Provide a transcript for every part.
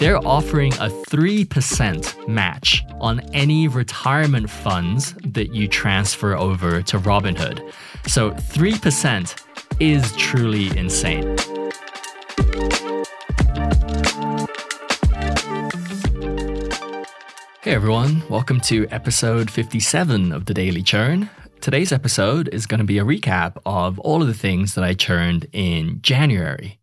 they're offering a 3% match on any retirement funds that you transfer over to Robinhood. So 3% is truly insane. Hey everyone, welcome to episode 57 of the Daily Churn. Today's episode is going to be a recap of all of the things that I churned in January.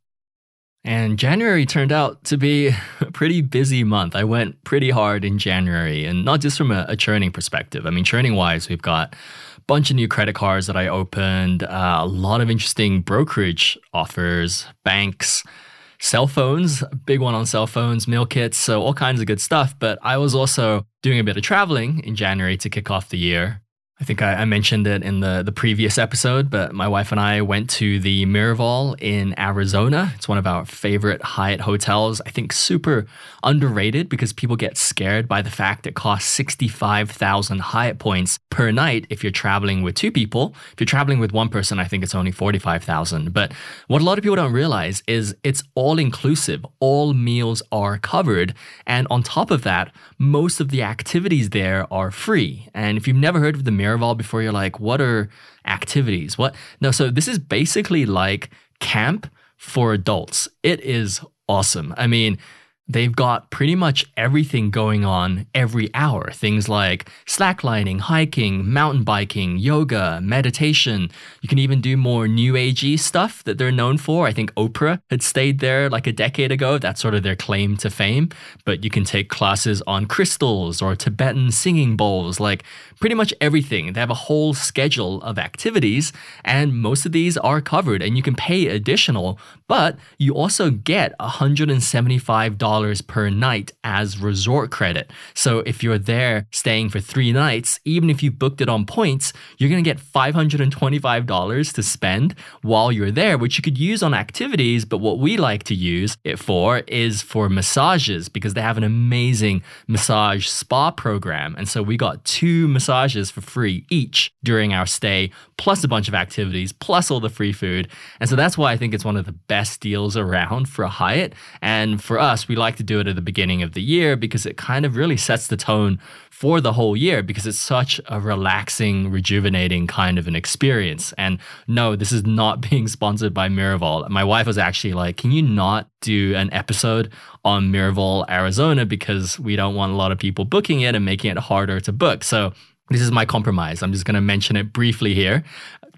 And January turned out to be a pretty busy month. I went pretty hard in January, and not just from a, a churning perspective. I mean, churning wise, we've got a bunch of new credit cards that I opened, uh, a lot of interesting brokerage offers, banks cell phones, big one on cell phones, meal kits, so all kinds of good stuff. But I was also doing a bit of traveling in January to kick off the year. I think I, I, mentioned it in the, the previous episode, but my wife and I went to the Miraval in Arizona. It's one of our favorite Hyatt hotels. I think super underrated because people get scared by the fact it costs 65,000 Hyatt points per night if you're traveling with two people. If you're traveling with one person, I think it's only 45,000. But what a lot of people don't realize is it's all inclusive. All meals are covered. And on top of that, most of the activities there are free. And if you've never heard of the Miraval, Miraval before you're like, what are activities? What? No, so this is basically like camp for adults. It is awesome. I mean, they've got pretty much everything going on every hour. Things like slacklining, hiking, mountain biking, yoga, meditation. You can even do more new agey stuff that they're known for. I think Oprah had stayed there like a decade ago. That's sort of their claim to fame. But you can take classes on crystals or Tibetan singing bowls, like pretty much everything. They have a whole schedule of activities, and most of these are covered, and you can pay additional, but you also get $175 per night as resort credit. So if you're there staying for three nights, even if you booked it on points, you're going to get $525 to spend while you're there, which you could use on activities. But what we like to use it for is for massages because they have an amazing massage spa program. And so we got two massages for free each during our stay, plus a bunch of activities, plus all the free food. And so that's why I think it's one of the best deals around for a Hyatt. And for us, we like like to do it at the beginning of the year because it kind of really sets the tone for the whole year because it's such a relaxing, rejuvenating kind of an experience. And no, this is not being sponsored by Miraval. My wife was actually like, Can you not do an episode on Miraval, Arizona? Because we don't want a lot of people booking it and making it harder to book. So this is my compromise. I'm just going to mention it briefly here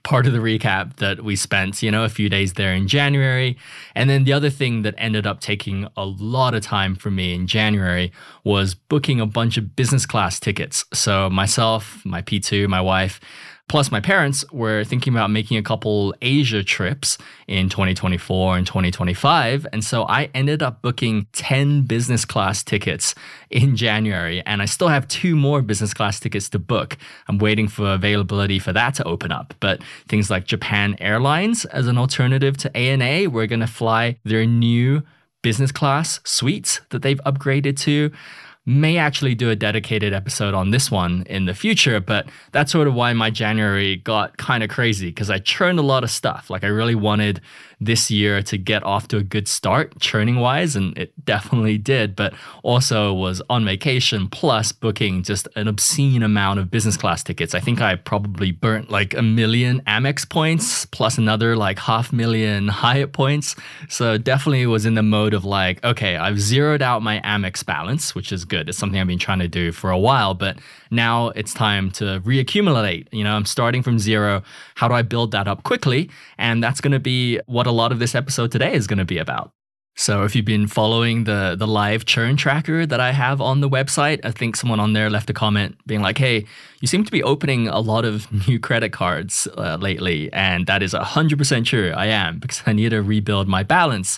part of the recap that we spent, you know, a few days there in January. And then the other thing that ended up taking a lot of time for me in January was booking a bunch of business class tickets. So myself, my P2, my wife, Plus, my parents were thinking about making a couple Asia trips in 2024 and 2025. And so I ended up booking 10 business class tickets in January. And I still have two more business class tickets to book. I'm waiting for availability for that to open up. But things like Japan Airlines as an alternative to ANA, we're going to fly their new business class suites that they've upgraded to may actually do a dedicated episode on this one in the future, but that's sort of why my January got kind of crazy because I churned a lot of stuff. Like I really wanted this year to get off to a good start churning wise, and it definitely did, but also was on vacation plus booking just an obscene amount of business class tickets. I think I probably burnt like a million Amex points plus another like half million Hyatt points. So definitely was in the mode of like, okay, I've zeroed out my Amex balance, which is good. It's something I've been trying to do for a while, but now it's time to reaccumulate. You know, I'm starting from zero. How do I build that up quickly? And that's going to be what a lot of this episode today is going to be about. So if you've been following the the live churn tracker that I have on the website, I think someone on there left a comment being like, "Hey, you seem to be opening a lot of new credit cards uh, lately," and that is hundred percent true. I am because I need to rebuild my balance.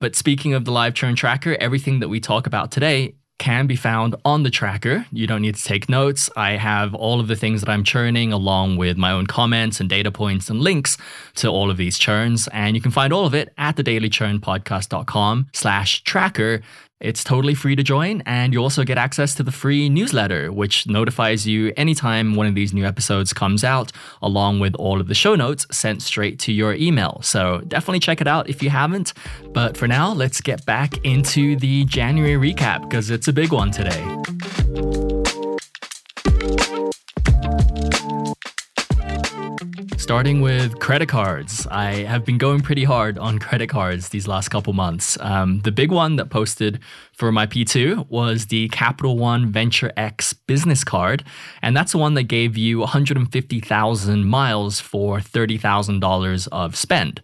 But speaking of the live churn tracker, everything that we talk about today can be found on the tracker. You don't need to take notes. I have all of the things that I'm churning along with my own comments and data points and links to all of these churns. And you can find all of it at thedailychurnpodcast.com slash tracker. It's totally free to join, and you also get access to the free newsletter, which notifies you anytime one of these new episodes comes out, along with all of the show notes sent straight to your email. So definitely check it out if you haven't. But for now, let's get back into the January recap because it's a big one today. Starting with credit cards. I have been going pretty hard on credit cards these last couple months. Um, the big one that posted for my P2 was the Capital One Venture X business card. And that's the one that gave you 150,000 miles for $30,000 of spend.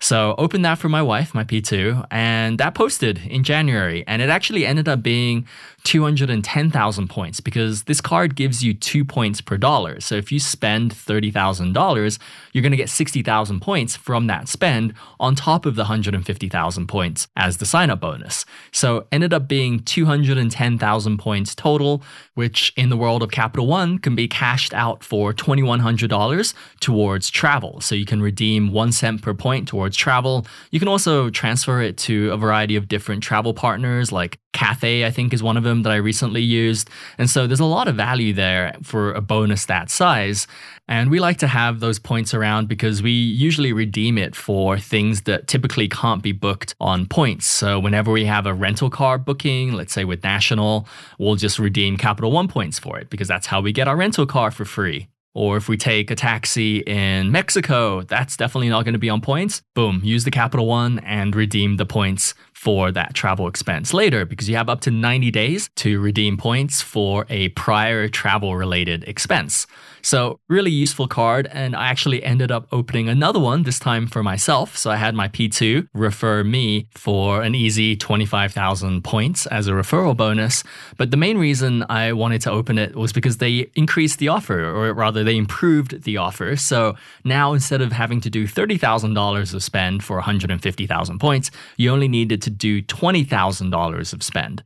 So opened that for my wife, my P2, and that posted in January. And it actually ended up being 210,000 points because this card gives you two points per dollar. So if you spend $30,000, you're going to get 60,000 points from that spend on top of the 150,000 points as the sign up bonus. So ended up being 210,000 points total, which in the world of Capital One can be cashed out for $2,100 towards travel. So you can redeem one cent per point towards travel. You can also transfer it to a variety of different travel partners like Cathay, I think, is one of them that I recently used. And so there's a lot of value there for a bonus that size. And we like to have those points around because we usually redeem it for things that typically can't be booked on points. So whenever we have a rental car booking, let's say with National, we'll just redeem Capital One points for it because that's how we get our rental car for free. Or if we take a taxi in Mexico, that's definitely not going to be on points. Boom, use the Capital One and redeem the points for that travel expense later because you have up to 90 days to redeem points for a prior travel related expense. So, really useful card. And I actually ended up opening another one, this time for myself. So, I had my P2 refer me for an easy 25,000 points as a referral bonus. But the main reason I wanted to open it was because they increased the offer, or rather, they improved the offer. So, now instead of having to do $30,000 of spend for 150,000 points, you only needed to do $20,000 of spend.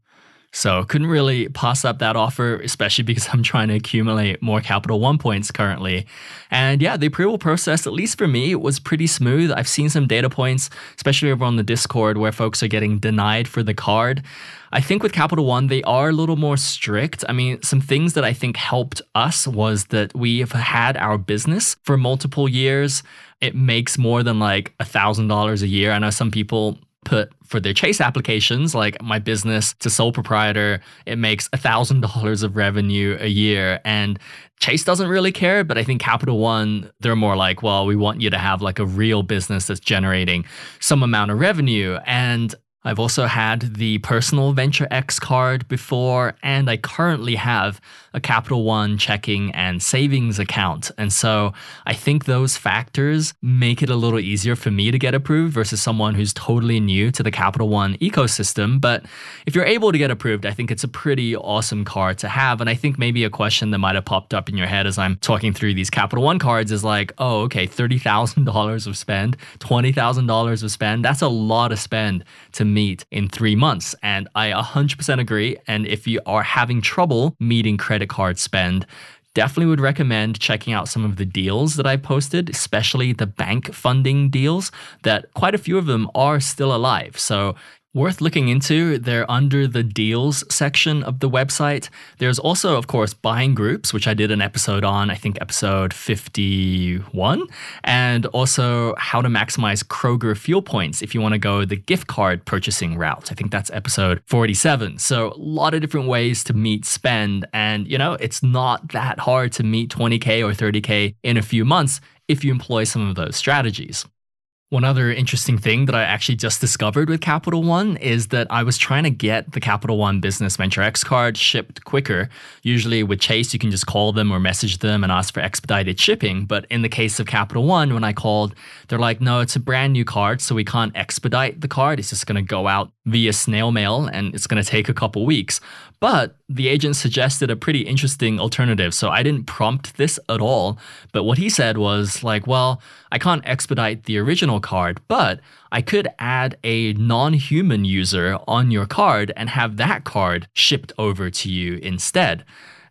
So couldn't really pass up that offer, especially because I'm trying to accumulate more Capital One points currently. And yeah, the approval process, at least for me, was pretty smooth. I've seen some data points, especially over on the Discord, where folks are getting denied for the card. I think with Capital One, they are a little more strict. I mean, some things that I think helped us was that we have had our business for multiple years. It makes more than like a thousand dollars a year. I know some people put for their Chase applications, like my business to sole proprietor, it makes $1,000 of revenue a year. And Chase doesn't really care, but I think Capital One, they're more like, well, we want you to have like a real business that's generating some amount of revenue. And I've also had the personal Venture X card before, and I currently have a Capital One checking and savings account. And so I think those factors make it a little easier for me to get approved versus someone who's totally new to the Capital One ecosystem. But if you're able to get approved, I think it's a pretty awesome card to have. And I think maybe a question that might have popped up in your head as I'm talking through these Capital One cards is like, oh, okay, $30,000 of spend, $20,000 of spend. That's a lot of spend to meet in three months. And I 100% agree. And if you are having trouble meeting credit card spend, definitely would recommend checking out some of the deals that I posted, especially the bank funding deals, that quite a few of them are still alive. So worth looking into. They're under the deals section of the website. There's also, of course, buying groups, which I did an episode on, I think episode 51, and also how to maximize Kroger fuel points if you want to go the gift card purchasing route. I think that's episode 47. So, a lot of different ways to meet spend. And, you know, it's not that hard to meet 20K or 30K in a few months if you employ some of those strategies. One other interesting thing that I actually just discovered with Capital One is that I was trying to get the Capital One Business Venture X card shipped quicker. Usually with Chase, you can just call them or message them and ask for expedited shipping. But in the case of Capital One, when I called, they're like, no, it's a brand new card, so we can't expedite the card. It's just going to go out via snail mail and it's going to take a couple weeks. But the agent suggested a pretty interesting alternative. So I didn't prompt this at all. But what he said was like, well, I can't expedite the original card, but I could add a non human user on your card and have that card shipped over to you instead.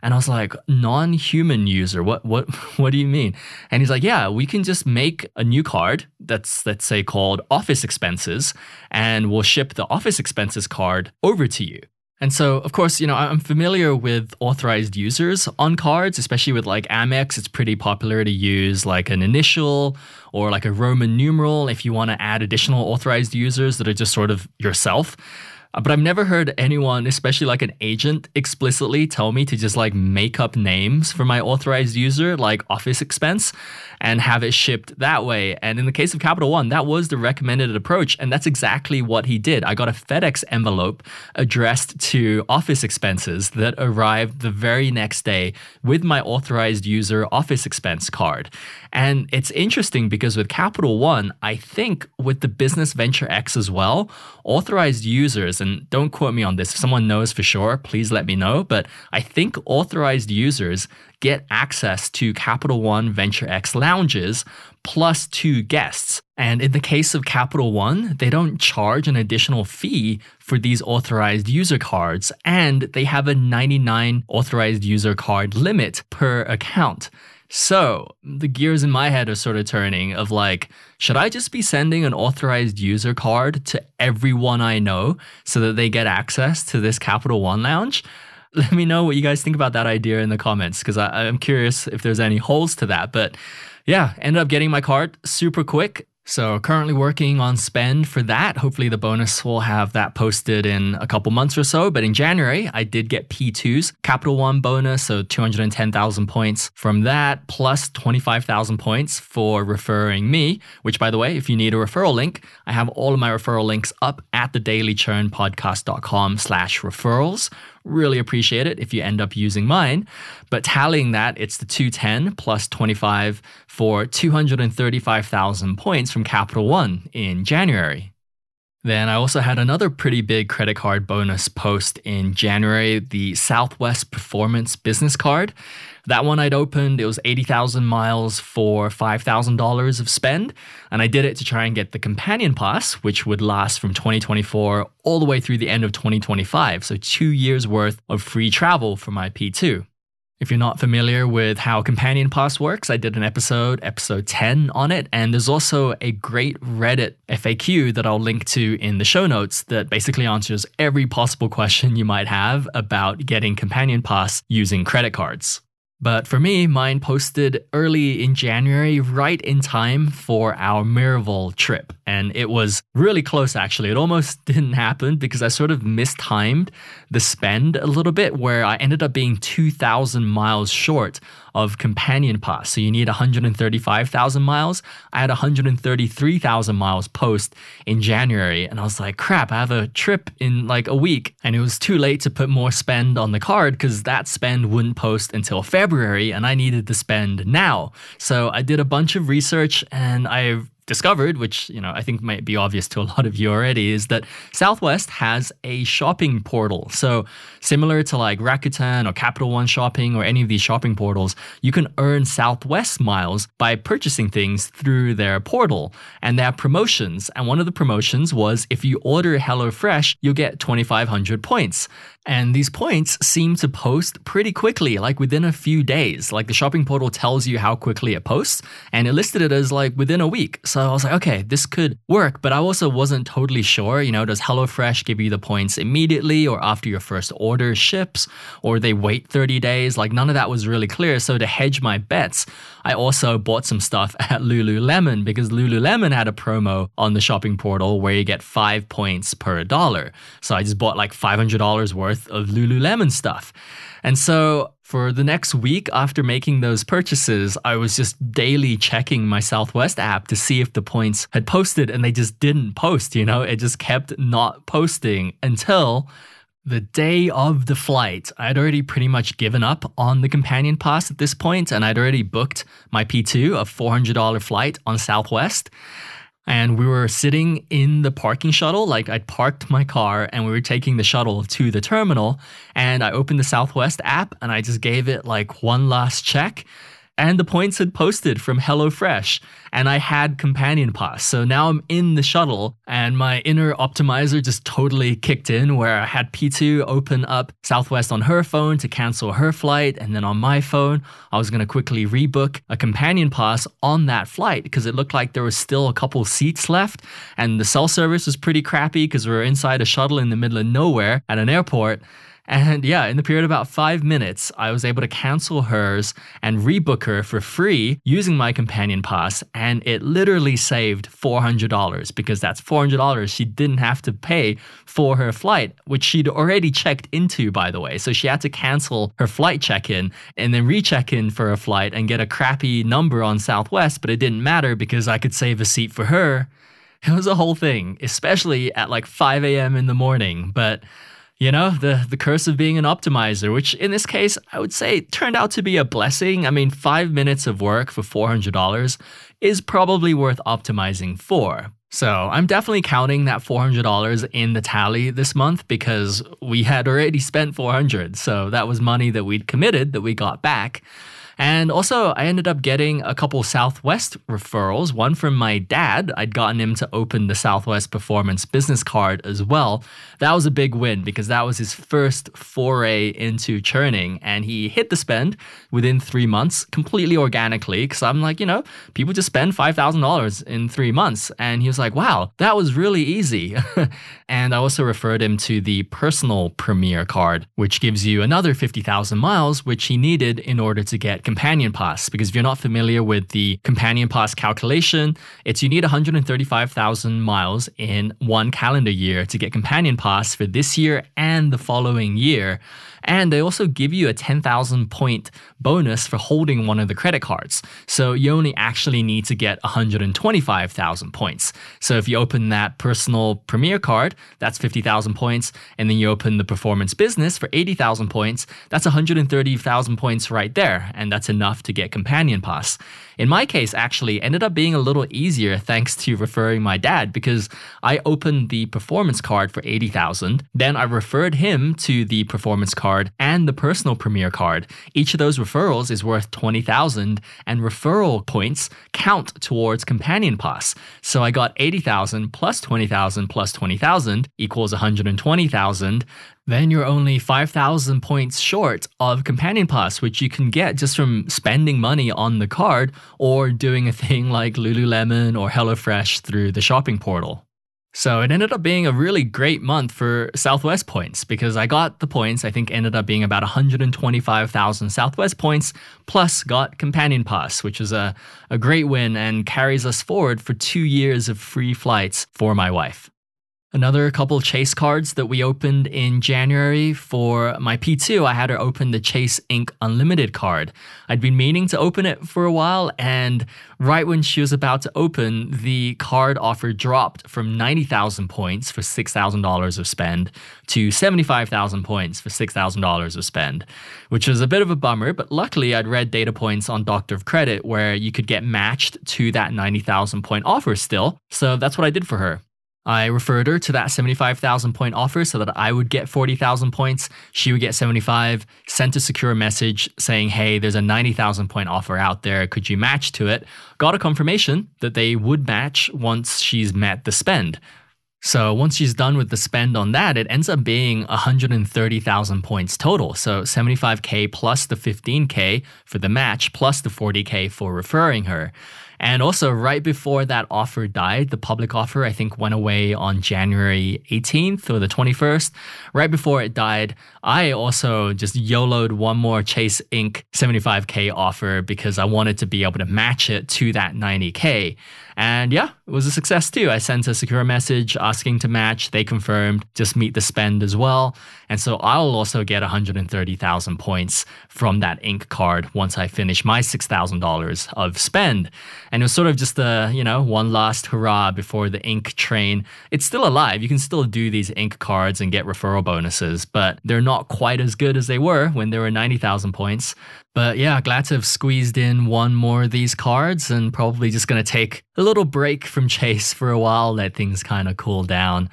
And I was like, non-human user. What what what do you mean? And he's like, yeah, we can just make a new card that's let's say called office expenses, and we'll ship the office expenses card over to you. And so, of course, you know, I'm familiar with authorized users on cards, especially with like Amex. It's pretty popular to use like an initial or like a Roman numeral if you want to add additional authorized users that are just sort of yourself. But I've never heard anyone, especially like an agent, explicitly tell me to just like make up names for my authorized user, like office expense, and have it shipped that way. And in the case of Capital One, that was the recommended approach. And that's exactly what he did. I got a FedEx envelope addressed to office expenses that arrived the very next day with my authorized user office expense card. And it's interesting because with Capital One, I think with the Business Venture X as well, authorized users, and don't quote me on this, if someone knows for sure, please let me know. But I think authorized users get access to Capital One Venture X lounges plus two guests. And in the case of Capital One, they don't charge an additional fee for these authorized user cards, and they have a 99 authorized user card limit per account. So the gears in my head are sort of turning of like, should I just be sending an authorized user card to everyone I know so that they get access to this Capital One lounge? Let me know what you guys think about that idea in the comments because I'm curious if there's any holes to that. But yeah, ended up getting my card super quick so, currently working on spend for that. Hopefully, the bonus will have that posted in a couple months or so. But in January, I did get P2's Capital One bonus, so 210,000 points from that, plus 25,000 points for referring me. Which, by the way, if you need a referral link, I have all of my referral links up at the dailychurnpodcast.com slash referrals. Really appreciate it if you end up using mine. But tallying that, it's the 210 plus 25 for 235,000 points from Capital One in January. Then I also had another pretty big credit card bonus post in January, the Southwest Performance Business Card. That one I'd opened, it was 80,000 miles for $5,000 of spend. And I did it to try and get the companion pass, which would last from 2024 all the way through the end of 2025. So two years worth of free travel for my P2. If you're not familiar with how Companion Pass works, I did an episode, episode 10 on it, and there's also a great Reddit FAQ that I'll link to in the show notes that basically answers every possible question you might have about getting Companion Pass using credit cards. But for me, mine posted early in January, right in time for our Miraval trip. And it was really close, actually. It almost didn't happen because I sort of mistimed the spend a little bit, where I ended up being 2,000 miles short of companion pass. So you need 135,000 miles. I had 133,000 miles post in January. And I was like, crap, I have a trip in like a week. And it was too late to put more spend on the card because that spend wouldn't post until February and I needed to spend now. So I did a bunch of research and I discovered, which you know I think might be obvious to a lot of you already, is that Southwest has a shopping portal. So similar to like Rakuten or Capital One Shopping or any of these shopping portals, you can earn Southwest miles by purchasing things through their portal. And they have promotions. And one of the promotions was if you order HelloFresh, you'll get 2,500 points. And these points seem to post pretty quickly, like within a few days. Like the shopping portal tells you how quickly it posts, and it listed it as like within a week. So I was like, okay, this could work, but I also wasn't totally sure. You know, does HelloFresh give you the points immediately or after your first order ships, or they wait 30 days? Like none of that was really clear. So to hedge my bets, I also bought some stuff at Lululemon because Lululemon had a promo on the shopping portal where you get five points per dollar. So I just bought like $500 worth of Lululemon stuff. And so for the next week after making those purchases, I was just daily checking my Southwest app to see if the points had posted and they just didn't post, you know, it just kept not posting until the day of the flight. I'd already pretty much given up on the companion pass at this point and I'd already booked my P2, a $400 flight on Southwest and we were sitting in the parking shuttle. Like I'd parked my car and we were taking the shuttle to the terminal. And I opened the Southwest app and I just gave it like one last check. And the points had posted from HelloFresh, and I had Companion Pass. So now I'm in the shuttle, and my inner optimizer just totally kicked in where I had P2 open up Southwest on her phone to cancel her flight, and then on my phone, I was going to quickly rebook a Companion Pass on that flight because it looked like there was still a couple seats left, and the cell service was pretty crappy because we were inside a shuttle in the middle of nowhere at an airport. And yeah, in the period of about five minutes, I was able to cancel hers and rebook her for free using my companion pass. And it literally saved $400 because that's $400 she didn't have to pay for her flight, which she'd already checked into, by the way. So she had to cancel her flight check in and then recheck in for a flight and get a crappy number on Southwest, but it didn't matter because I could save a seat for her. It was a whole thing, especially at like 5 a.m. in the morning. But you know, the, the curse of being an optimizer, which in this case, I would say turned out to be a blessing. I mean, five minutes of work for $400 is probably worth optimizing for. So I'm definitely counting that $400 in the tally this month because we had already spent 400. So that was money that we'd committed that we got back. And also, I ended up getting a couple Southwest referrals, one from my dad. I'd gotten him to open the Southwest Performance business card as well. That was a big win because that was his first foray into churning. And he hit the spend within three months completely organically. Because I'm like, you know, people just spend $5,000 in three months. And he was like, wow, that was really easy. and I also referred him to the personal Premier card, which gives you another 50,000 miles, which he needed in order to get Companion Pass. Because if you're not familiar with the Companion Pass calculation, it's you need 135,000 miles in one calendar year to get Companion Pass for this year and the following year. And they also give you a 10,000 point bonus for holding one of the credit cards. So you only actually need to get 125,000 points. So if you open that personal Premier card, that's 50,000 points. And then you open the performance business for 80,000 points, that's 130,000 points right there. And that's enough to get Companion Pass. In my case, actually, ended up being a little easier thanks to referring my dad because I opened the performance card for 80,000. Then I referred him to the performance card and the personal premier card. Each of those referrals is worth 20,000 and referral points count towards companion pass. So I got 80,000 plus 20,000 plus 20,000 equals 120,000 then you're only 5,000 points short of Companion Pass, which you can get just from spending money on the card or doing a thing like Lululemon or HelloFresh through the shopping portal. So it ended up being a really great month for Southwest points because I got the points, I think ended up being about 125,000 Southwest points, plus got Companion Pass, which is a, a great win and carries us forward for two years of free flights for my wife. Another couple chase cards that we opened in January for my P2, I had her open the Chase Ink Unlimited card. I'd been meaning to open it for a while, and right when she was about to open, the card offer dropped from 90,000 points for $6,000 of spend to 75,000 points for $6,000 of spend, which was a bit of a bummer, but luckily I'd read data points on Doctor of Credit where you could get matched to that 90,000 point offer still. So that's what I did for her. I referred her to that 75,000 point offer so that I would get 40,000 points. She would get 75, sent a secure message saying, Hey, there's a 90,000 point offer out there. Could you match to it? Got a confirmation that they would match once she's met the spend. So once she's done with the spend on that, it ends up being 130,000 points total. So 75K plus the 15K for the match, plus the 40K for referring her. And also, right before that offer died, the public offer, I think, went away on January 18th or the 21st. Right before it died, I also just YOLO'd one more Chase Ink 75K offer because I wanted to be able to match it to that 90K. And yeah, it was a success too. I sent a secure message asking to match. They confirmed, just meet the spend as well. And so I'll also get 130,000 points from that ink card once I finish my $6,000 of spend. And it was sort of just a, you know, one last hurrah before the ink train. It's still alive. You can still do these ink cards and get referral bonuses, but they're not quite as good as they were when there were 90,000 points. But yeah, glad to have squeezed in one more of these cards and probably just going to take a little break from Chase for a while, let things kind of cool down.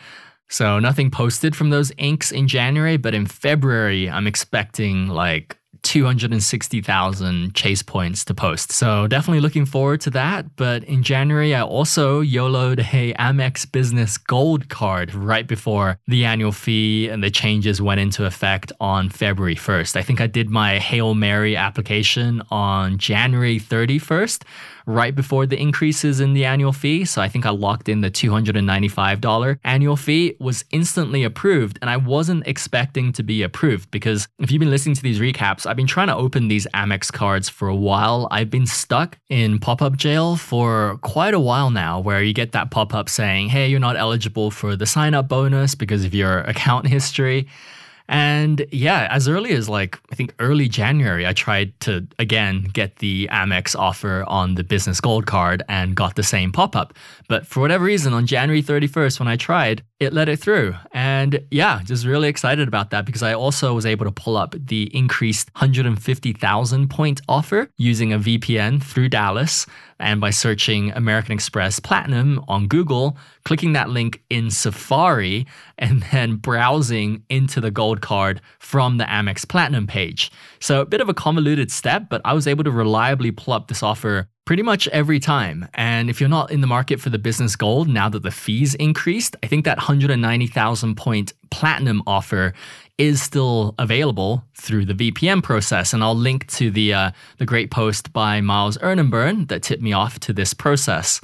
So nothing posted from those inks in January, but in February, I'm expecting like 260,000 chase points to post. So definitely looking forward to that. But in January, I also YOLO'd a Amex Business Gold card right before the annual fee and the changes went into effect on February 1st. I think I did my Hail Mary application on January 31st right before the increases in the annual fee. So I think I locked in the $295 annual fee, was instantly approved. And I wasn't expecting to be approved because if you've been listening to these recaps, I've been trying to open these Amex cards for a while. I've been stuck in pop up jail for quite a while now, where you get that pop up saying, hey, you're not eligible for the sign up bonus because of your account history. And yeah, as early as like, I think early January, I tried to again get the Amex offer on the business gold card and got the same pop up. But for whatever reason, on January 31st, when I tried, it let it through. And yeah, just really excited about that because I also was able to pull up the increased 150,000 point offer using a VPN through Dallas and by searching American Express Platinum on Google, clicking that link in Safari, and then browsing into the gold card from the Amex Platinum page. So, a bit of a convoluted step, but I was able to reliably pull up this offer pretty much every time. And if you're not in the market for the business gold now that the fees increased, I think that 190,000 point platinum offer is still available through the VPN process. And I'll link to the uh, the great post by Miles Earn and Burn that tipped me off to this process.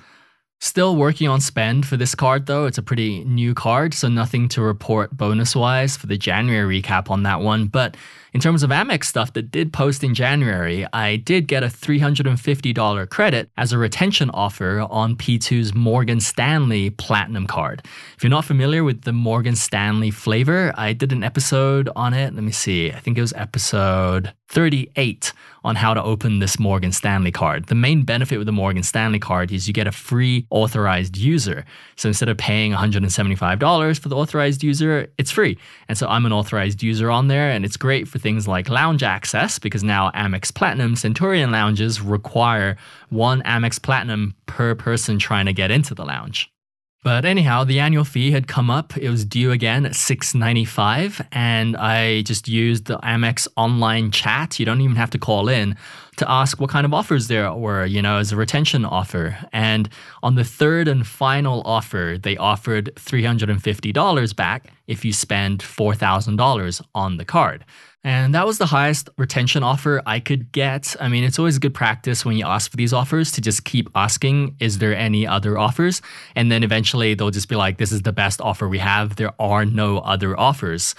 Still working on spend for this card though. It's a pretty new card, so nothing to report bonus wise for the January recap on that one. But in terms of Amex stuff that did post in January, I did get a $350 credit as a retention offer on P2's Morgan Stanley Platinum card. If you're not familiar with the Morgan Stanley flavor, I did an episode on it. Let me see. I think it was episode 38 on how to open this Morgan Stanley card. The main benefit with the Morgan Stanley card is you get a free authorized user. So instead of paying $175 for the authorized user, it's free. And so I'm an authorized user on there, and it's great for things like lounge access because now Amex Platinum Centurion lounges require one Amex Platinum per person trying to get into the lounge. But anyhow, the annual fee had come up. It was due again at $6.95 and I just used the Amex online chat. You don't even have to call in to ask what kind of offers there were, you know, as a retention offer. And on the third and final offer, they offered $350 back if you spend $4,000 on the card. And that was the highest retention offer I could get. I mean, it's always good practice when you ask for these offers to just keep asking, is there any other offers? And then eventually they'll just be like, this is the best offer we have. There are no other offers.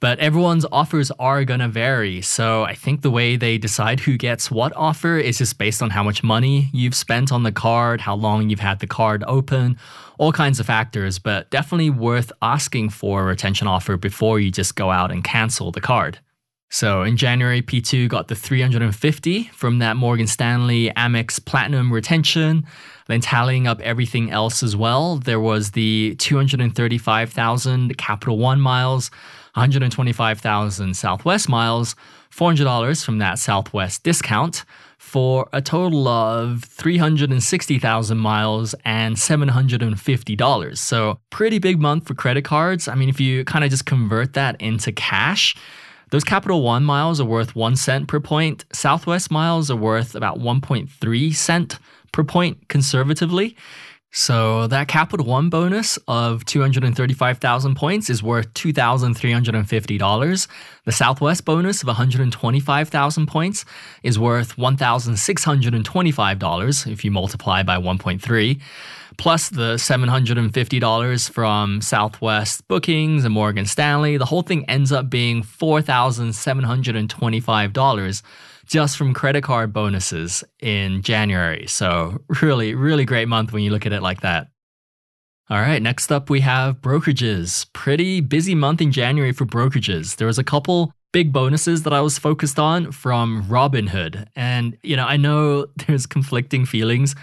But everyone's offers are to vary. So I think the way they decide who gets what offer is just based on how much money you've spent on the card, how long you've had the card open, all kinds of factors. But definitely worth asking for a retention offer before you just go out and cancel the card. So in January, P2 got the 350 from that Morgan Stanley Amex Platinum retention. Then tallying up everything else as well, there was the 235,000 Capital One miles, 125,000 Southwest miles, $400 from that Southwest discount for a total of 360,000 miles and $750. So, pretty big month for credit cards. I mean, if you kind of just convert that into cash, those Capital One miles are worth one cent per point. Southwest miles are worth about 1.3 cent per point conservatively. So that Capital One bonus of 235,000 points is worth $2,350. The Southwest bonus of 125,000 points is worth $1,625 if you multiply by 1.3 plus the $750 from Southwest bookings and Morgan Stanley. The whole thing ends up being $4,725 just from credit card bonuses in January. So, really, really great month when you look at it like that. All right, next up we have brokerages. Pretty busy month in January for brokerages. There was a couple big bonuses that I was focused on from Robinhood. And, you know, I know there's conflicting feelings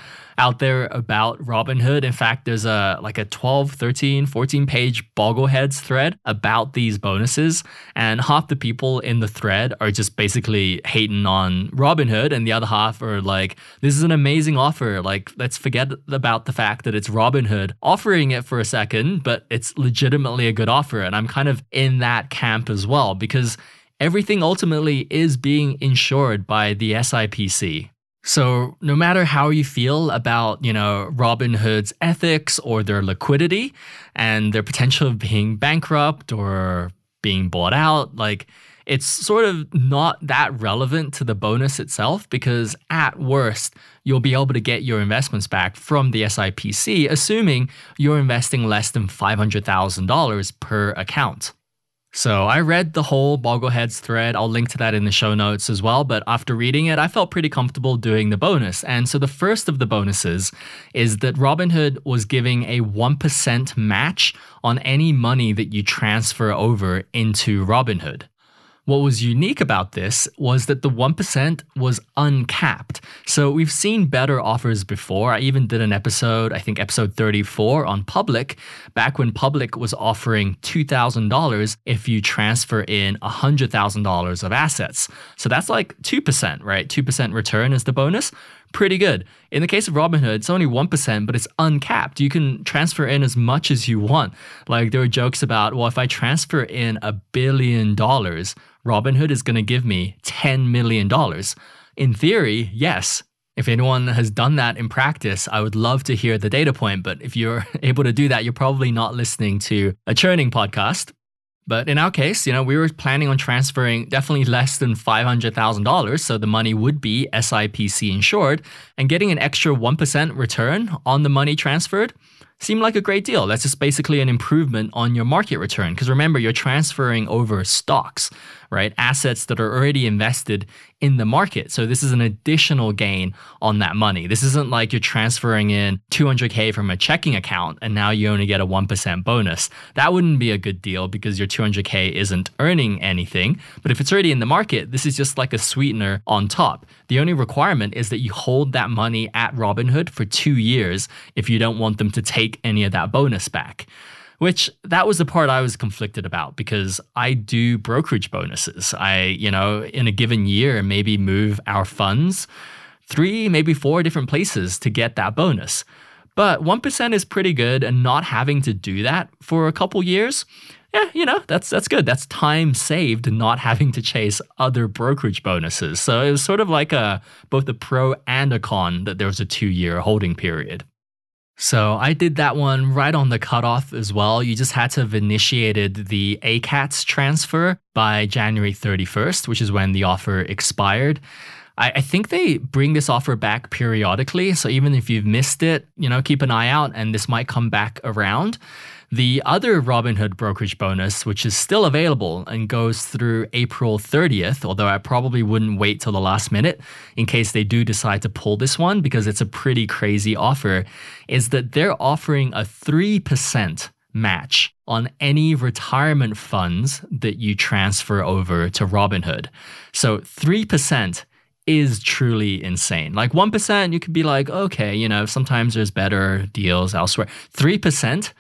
out there about Robinhood. In fact, there's a like a 12, 13, 14 page Bogleheads thread about these bonuses. And half the people in the thread are just basically hating on Robinhood, and the other half are like, this is an amazing offer. Like, let's forget about the fact that it's Robinhood offering it for a second, but it's legitimately a good offer. And I'm kind of in that camp as well because everything ultimately is being insured by the SIPC. So, no matter how you feel about, you know, Robinhood's ethics or their liquidity and their potential of being bankrupt or being bought out, like it's sort of not that relevant to the bonus itself because at worst, you'll be able to get your investments back from the SIPC, assuming you're investing less than $500,000 per account. So I read the whole Bogleheads thread. I'll link to that in the show notes as well. But after reading it, I felt pretty comfortable doing the bonus. And so the first of the bonuses is that Robinhood was giving a 1% match on any money that you transfer over into Robinhood. What was unique about this was that the 1% was uncapped. So we've seen better offers before. I even did an episode, I think episode 34 on Public, back when Public was offering $2,000 if you transfer in $100,000 of assets. So that's like 2%, right? 2% return is the bonus pretty good. In the case of Robinhood, it's only 1%, but it's uncapped. You can transfer in as much as you want. Like there were jokes about, well, if I transfer in a billion dollars, Robinhood is going to give me $10 million. In theory, yes. If anyone has done that in practice, I would love to hear the data point. But if you're able to do that, you're probably not listening to a churning podcast. But in our case, you know, we were planning on transferring definitely less than $500,000, so the money would be SIPC insured, and getting an extra 1% return on the money transferred seemed like a great deal. That's just basically an improvement on your market return. Because remember, you're transferring over stocks, right? Assets that are already invested in the market. So this is an additional gain on that money. This isn't like you're transferring in 200K from a checking account and now you only get a 1% bonus. That wouldn't be a good deal because your 200K isn't earning anything. But if it's already in the market, this is just like a sweetener on top. The only requirement is that you hold that money at Robinhood for two years if you don't want them to take any of that bonus back which that was the part I was conflicted about because I do brokerage bonuses. I, you know, in a given year, maybe move our funds three, maybe four different places to get that bonus. But 1% is pretty good and not having to do that for a couple years. Yeah, you know, that's that's good. That's time saved not having to chase other brokerage bonuses. So it was sort of like a both a pro and a con that there was a 2-year holding period. So I did that one right on the cutoff as well. You just had to have initiated the ACATS transfer by January 31st, which is when the offer expired. I, I, think they bring this offer back periodically. So even if you've missed it, you know, keep an eye out and this might come back around. The other Robinhood brokerage bonus, which is still available and goes through April 30th, although I probably wouldn't wait till the last minute in case they do decide to pull this one because it's a pretty crazy offer, is that they're offering a 3% match on any retirement funds that you transfer over to Robinhood. So 3% is truly insane. Like 1%, you could be like, okay, you know, sometimes there's better deals elsewhere. 3%,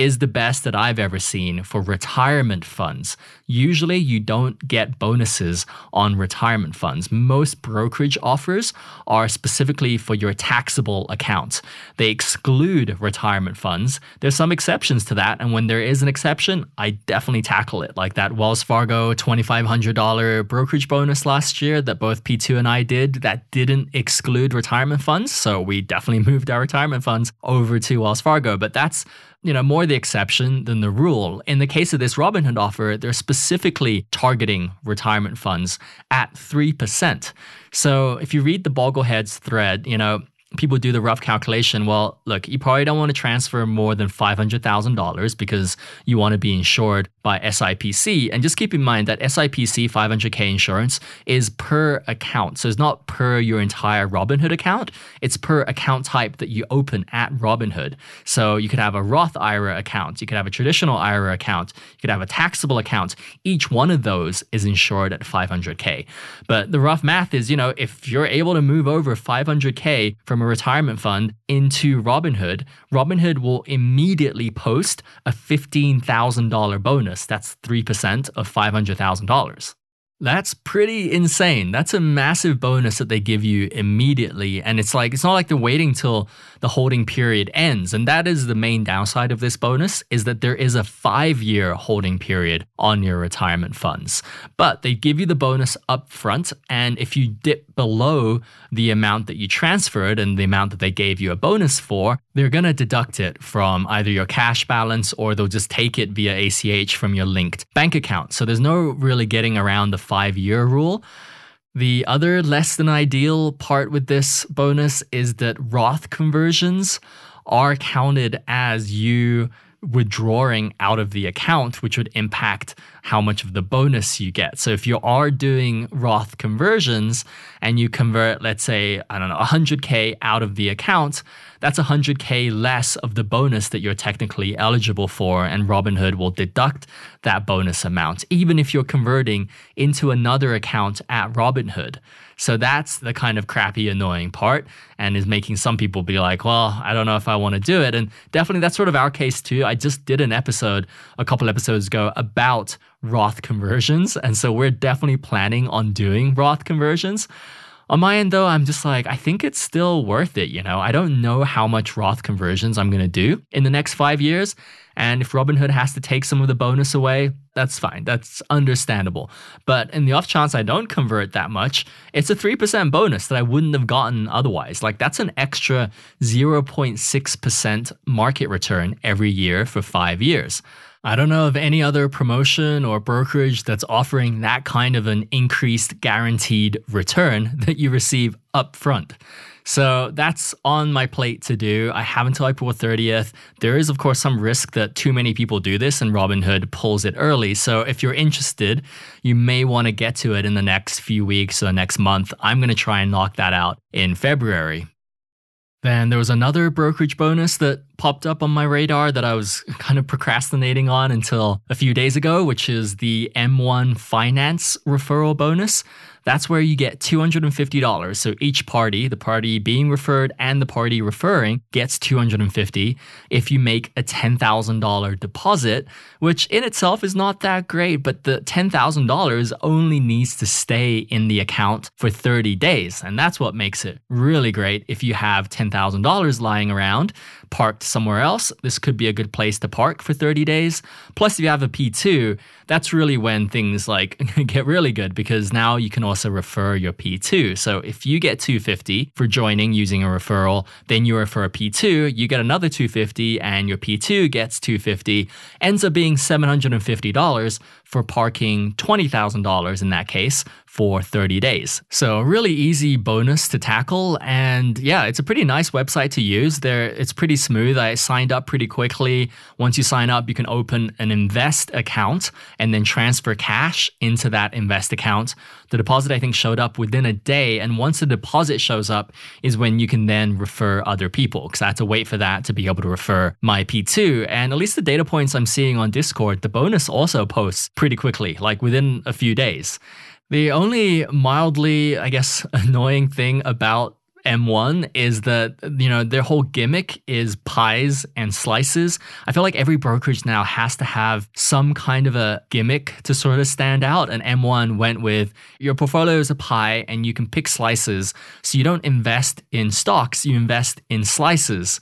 is the best that I've ever seen for retirement funds. Usually, you don't get bonuses on retirement funds. Most brokerage offers are specifically for your taxable accounts. They exclude retirement funds. There's some exceptions to that, and when there is an exception, I definitely tackle it. Like that Wells Fargo $2,500 brokerage bonus last year that both P2 and I did that didn't exclude retirement funds. So we definitely moved our retirement funds over to Wells Fargo. But that's you know, more the exception than the rule. In the case of this Robinhood offer, they're specifically targeting retirement funds at 3%. So if you read the Bogleheads thread, you know, people do the rough calculation. Well, look, you probably don't want to transfer more than $500,000 because you want to be insured by SIPC. And just keep in mind that SIPC 500k insurance is per account. So it's not per your entire Robinhood account, it's per account type that you open at Robinhood. So you could have a Roth IRA account, you could have a traditional IRA account, you could have a taxable account. Each one of those is insured at 500k. But the rough math is, you know, if you're able to move over 500k from a retirement fund into Robinhood, Robinhood will immediately post a $15,000 bonus bonus. That's 3% of $500,000. That's pretty insane. That's a massive bonus that they give you immediately. And it's like, it's not like they're waiting till the holding period ends. And that is the main downside of this bonus is that there is a five year holding period on your retirement funds. But they give you the bonus up front. And if you dip below the amount that you transferred and the amount that they gave you a bonus for, they're going to deduct it from either your cash balance or they'll just take it via ACH from your linked bank account. So there's no really getting around the five year rule. The other less than ideal part with this bonus is that Roth conversions are counted as you withdrawing out of the account, which would impact how much of the bonus you get. So if you are doing Roth conversions and you convert, let's say, I don't know, 100K out of the account, that's 100K less of the bonus that you're technically eligible for. And Robinhood will deduct that bonus amount, even if you're converting into another account at Robinhood. So that's the kind of crappy, annoying part and is making some people be like, well, I don't know if I want to do it. And definitely that's sort of our case too. I just did an episode a couple episodes ago about Roth conversions. And so we're definitely planning on doing Roth conversions. On my end, though, I'm just like, I think it's still worth it. You know, I don't know how much Roth conversions I'm going to do in the next five years. And if Robinhood has to take some of the bonus away, that's fine. That's understandable. But in the off chance I don't convert that much, it's a 3% bonus that I wouldn't have gotten otherwise. Like that's an extra 0.6% market return every year for five years. I don't know of any other promotion or brokerage that's offering that kind of an increased guaranteed return that you receive upfront. So that's on my plate to do. I have until April 30th. There is, of course, some risk that too many people do this and Robinhood pulls it early. So if you're interested, you may want to get to it in the next few weeks or next month. I'm going to try and knock that out in February. Then there was another brokerage bonus that popped up on my radar that I was kind of procrastinating on until a few days ago, which is the M1 Finance referral bonus. That's where you get $250. So each party, the party being referred and the party referring, gets 250 if you make a $10,000 deposit, which in itself is not that great, but the $10,000 only needs to stay in the account for 30 days. And that's what makes it really great if you have $10,000 lying around parked somewhere else, this could be a good place to park for 30 days. Plus, if you have a P2, that's really when things like get really good because now you can also refer your P2. So if you get 250 for joining using a referral, then you refer a P2, you get another 250 and your P2 gets 250, ends up being $750 for parking $20,000 in that case for 30 days. So, really easy bonus to tackle. And yeah, it's a pretty nice website to use. There, it's pretty smooth. I signed up pretty quickly. Once you sign up, you can open an invest account and then transfer cash into that invest account. The deposit, I think, showed up within a day. And once the deposit shows up, is when you can then refer other people. Because I had to wait for that to be able to refer my P2. And at least the data points I'm seeing on Discord, the bonus also posts pretty quickly, like within a few days. The only mildly, I guess, annoying thing about M1 is that, you know, their whole gimmick is pies and slices. I feel like every brokerage now has to have some kind of a gimmick to sort of stand out. And M1 went with your portfolio is a pie and you can pick slices. So you don't invest in stocks, you invest in slices.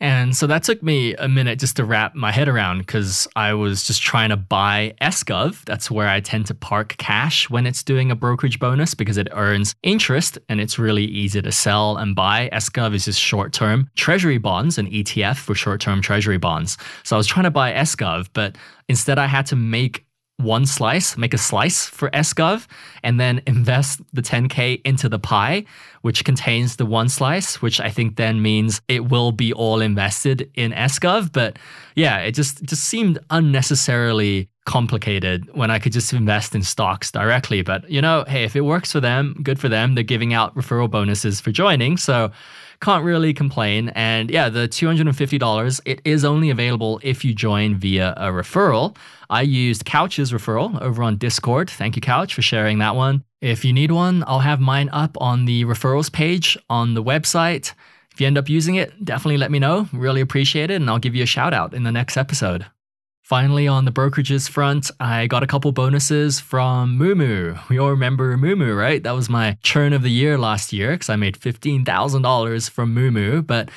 And so that took me a minute just to wrap my head around because I was just trying to buy SGov. That's where I tend to park cash when it's doing a brokerage bonus because it earns interest and it's really easy to sell and buy. SGov is just short term treasury bonds, an ETF for short term treasury bonds. So I was trying to buy SGov, but instead I had to make one slice, make a slice for SGov, and then invest the 10K into the pie, which contains the one slice, which I think then means it will be all invested in SGov. But yeah, it just just seemed unnecessarily complicated when I could just invest in stocks directly. But you know, hey, if it works for them, good for them. They're giving out referral bonuses for joining. So can't really complain. And yeah, the $250, it is only available if you join via a referral. I used Couch's referral over on Discord. Thank you, Couch, for sharing that one. If you need one, I'll have mine up on the referrals page on the website. If you end up using it, definitely let me know. Really appreciate it, and I'll give you a shout out in the next episode. Finally, on the brokerages front, I got a couple bonuses from Moomoo. We all remember Moomoo, right? That was my churn of the year last year because I made $15,000 from Moomoo. But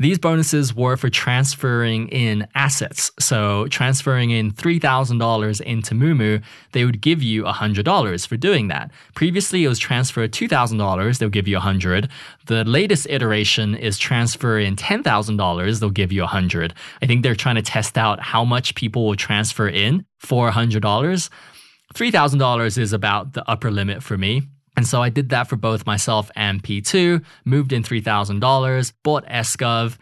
these bonuses were for transferring in assets. So, transferring in $3,000 into Moomoo, they would give you $100 for doing that. Previously, it was transfer $2,000, they'll give you 100 The latest iteration is transfer in $10,000, they'll give you 100 I think they're trying to test out how much people will transfer in for $100. $3,000 is about the upper limit for me. And so I did that for both myself and P2, moved in $3,000, bought SGov,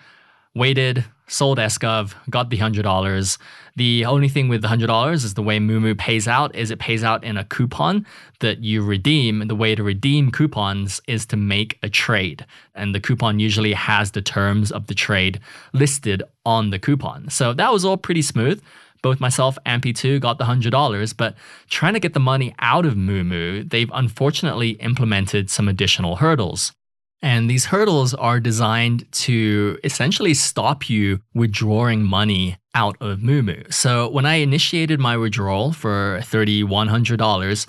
waited, sold SGov, got the $100. The only thing with the $100 is the way Moomoo pays out is it pays out in a coupon that you redeem. The way to redeem coupons is to make a trade. And the coupon usually has the terms of the trade listed on the coupon. So that was all pretty smooth both myself and P2 got the $100, but trying to get the money out of Moomoo, they've unfortunately implemented some additional hurdles. And these hurdles are designed to essentially stop you withdrawing money out of Moomoo. So when I initiated my withdrawal for $3,100,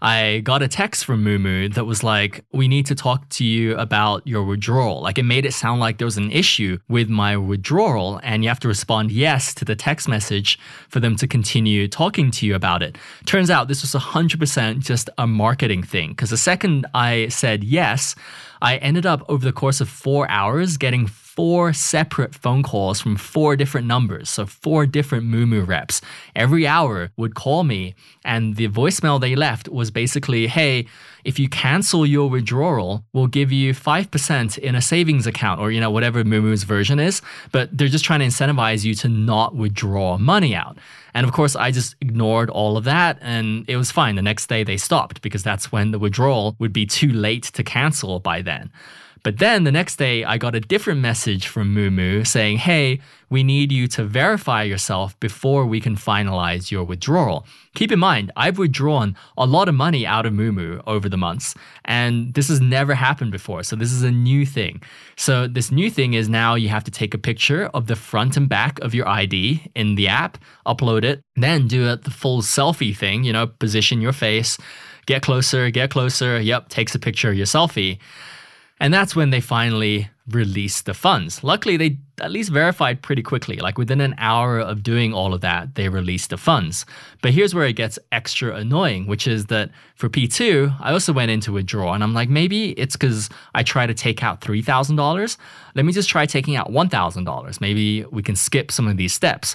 I got a text from Moomoo that was like, We need to talk to you about your withdrawal. Like it made it sound like there was an issue with my withdrawal, and you have to respond yes to the text message for them to continue talking to you about it. Turns out this was 100% just a marketing thing because the second I said yes, I ended up over the course of four hours getting four separate phone calls from four different numbers. So, four different Moomoo reps every hour would call me. And the voicemail they left was basically, hey, if you cancel your withdrawal, we'll give you 5% in a savings account or, you know, whatever Moomoo's version is. But they're just trying to incentivize you to not withdraw money out. And of course, I just ignored all of that and it was fine. The next day they stopped because that's when the withdrawal would be too late to cancel by then. But then the next day, I got a different message from Moomoo saying, hey, we need you to verify yourself before we can finalize your withdrawal. Keep in mind, I've withdrawn a lot of money out of Moomoo over the months, and this has never happened before. So this is a new thing. So this new thing is now you have to take a picture of the front and back of your ID in the app, upload it, then do it the full selfie thing, you know, position your face, get closer, get closer. Yep, takes a picture of your selfie. And that's when they finally released the funds. Luckily, they at least verified pretty quickly. Like within an hour of doing all of that, they released the funds. But here's where it gets extra annoying, which is that for P2, I also went into withdraw and I'm like, maybe it's because I try to take out $3,000. Let me just try taking out $1,000. Maybe we can skip some of these steps.